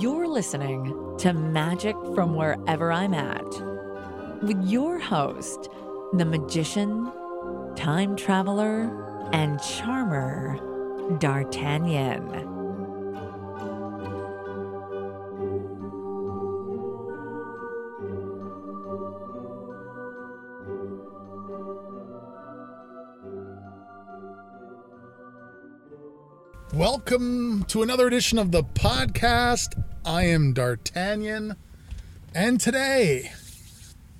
You're listening to Magic from Wherever I'm At with your host, the magician, time traveler, and charmer, D'Artagnan. Welcome to another edition of the podcast. I am D'Artagnan, and today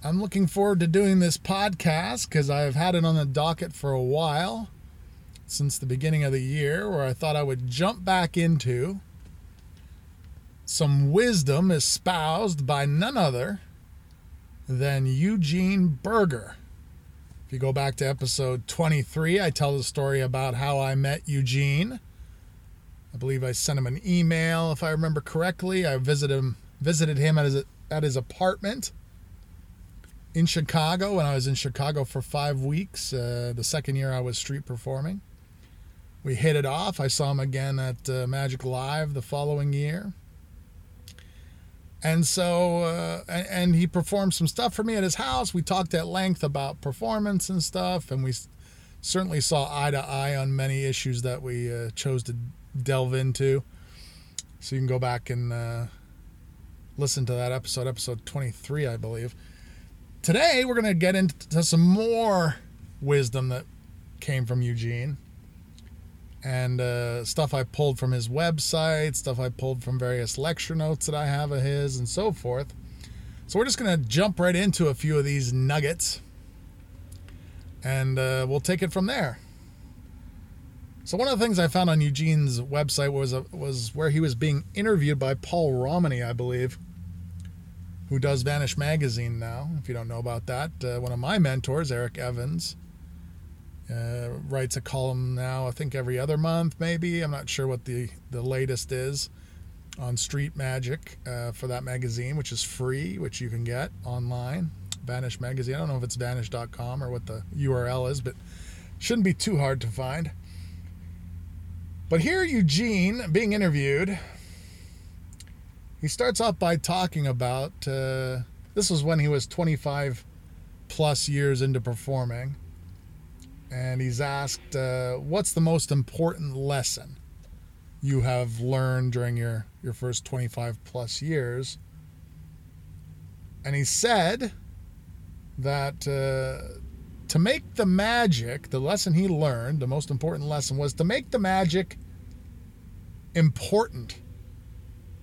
I'm looking forward to doing this podcast because I've had it on the docket for a while since the beginning of the year, where I thought I would jump back into some wisdom espoused by none other than Eugene Burger. If you go back to episode 23, I tell the story about how I met Eugene I believe I sent him an email, if I remember correctly. I visited him, visited him at his, at his apartment in Chicago when I was in Chicago for five weeks, uh, the second year I was street performing. We hit it off. I saw him again at uh, Magic Live the following year. And so, uh, and, and, he performed some stuff for me at his house. We talked at length about performance and stuff, and we certainly saw eye to eye on many issues that we uh, chose to delve into. So you can go back and uh, listen to that episode, episode 23, I believe. Today, we're going to get into some more wisdom that came from Eugene and uh, stuff I pulled from his website, stuff I pulled from various lecture notes that I have of his, and so forth. So we're just going to jump right into a few of these nuggets and uh, we'll take it from there. So one of the things I found on Eugene's website was a, was where he was being interviewed by Paul Romhany, I believe, who does Vanish Magazine now. If you don't know about that, uh, one of my mentors, Eric Evans, uh, writes a column now. I think every other month, maybe. I'm not sure what the the latest is on Street Magic uh, for that magazine, which is free, which you can get online. Vanish Magazine. I don't know if it's vanish.com or what the URL is, but shouldn't be too hard to find. But here, Eugene being interviewed, he starts off by talking about uh, this was when he was 25 plus years into performing. And he's asked, uh, What's the most important lesson you have learned during your, your first 25 plus years? And he said that uh, to make the magic, the lesson he learned, the most important lesson was to make the magic important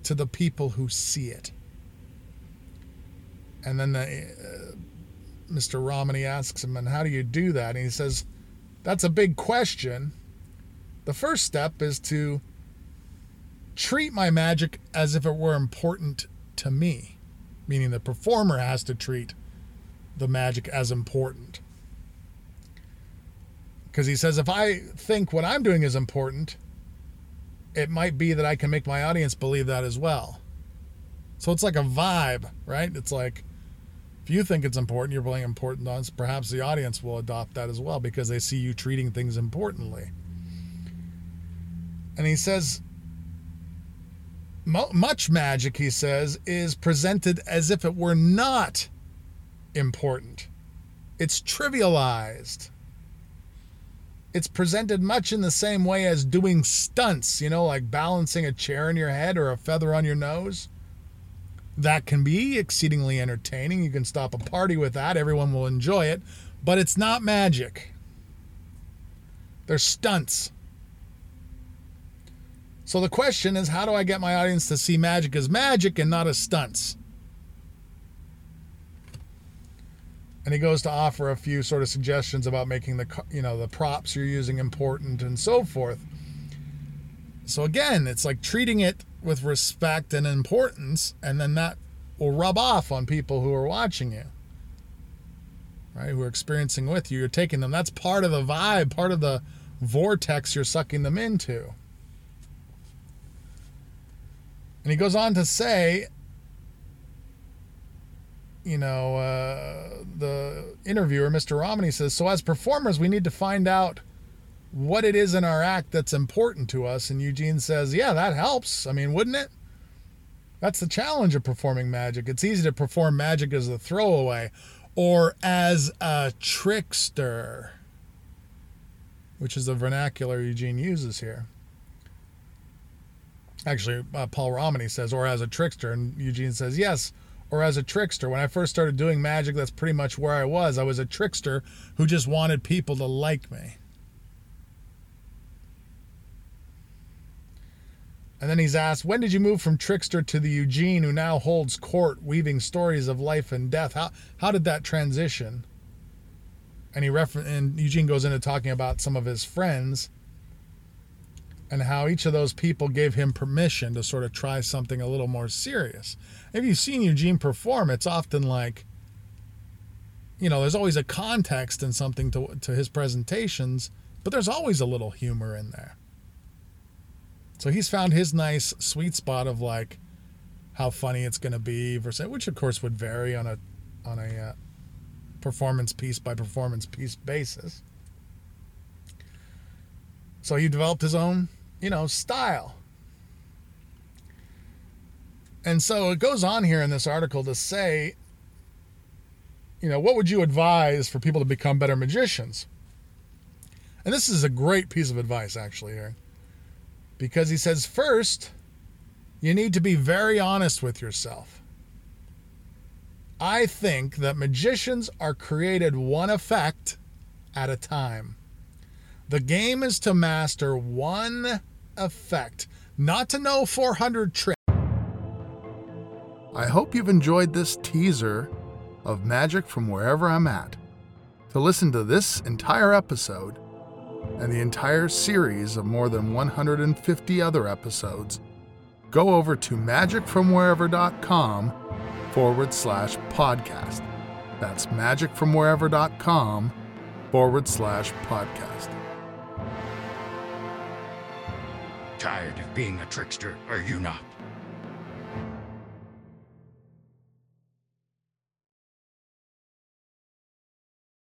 to the people who see it. And then the, uh, Mr. Romhany asks him, and how do you do that? And he says, that's a big question. The first step is to treat my magic as if it were important to me, meaning the performer has to treat the magic as important because he says if I think what I'm doing is important, it might be that I can make my audience believe that as well. So it's like a vibe, right? It's like if you think it's important, you're playing important on, perhaps the audience will adopt that as well because they see you treating things importantly. And he says, much magic, he says, is presented as if it were not important. It's trivialized it's presented much in the same way as doing stunts, you know, like balancing a chair in your head or a feather on your nose. That can be exceedingly entertaining. You can stop a party with that, everyone will enjoy it, but it's not magic. They're stunts. So the question is how do I get my audience to see magic as magic and not as stunts? And he goes to offer a few sort of suggestions about making the you know the props you're using important and so forth. So again it's like treating it with respect and importance and then that will rub off on people who are watching you right? Who are experiencing with you. You're taking them. That's part of the vibe part of the vortex you're sucking them into. And he goes on to say you know, uh, the interviewer, Mr. Romhany, says, So as performers, we need to find out what it is in our act that's important to us. And Eugene says, Yeah, that helps. I mean, wouldn't it? That's the challenge of performing magic. It's easy to perform magic as a throwaway or as a trickster, which is the vernacular Eugene uses here. Actually, uh, Paul Romhany says, or as a trickster, and Eugene says, yes, or as a trickster. When I first started doing magic, that's pretty much where I was. I was a trickster who just wanted people to like me. And then he's asked, when did you move from trickster to the Eugene who now holds court, weaving stories of life and death? How how did that transition? And he refer- and Eugene goes into talking about some of his friends and how each of those people gave him permission to sort of try something a little more serious. If you've seen Eugene perform, it's often like, you know, there's always a context and something to, to his presentations, but there's always a little humor in there. So he's found his nice sweet spot of like how funny it's going to be versus, which of course would vary on a on a uh, performance piece by performance piece basis. So he developed his own you know, style. And so it goes on here in this article to say, you know, what would you advise for people to become better magicians? And this is a great piece of advice, actually, here. Because he says, first, you need to be very honest with yourself. I think that magicians are created one effect at a time. The game is to master one effect, not to know 400 tricks. I hope you've enjoyed this teaser of magic from wherever I'm at. To listen to this entire episode and the entire series of more than 150 other episodes, go over to magicfromwherever.com forward slash podcast. That's magicfromwherever.com forward slash podcast. Tired of being a trickster, are you not?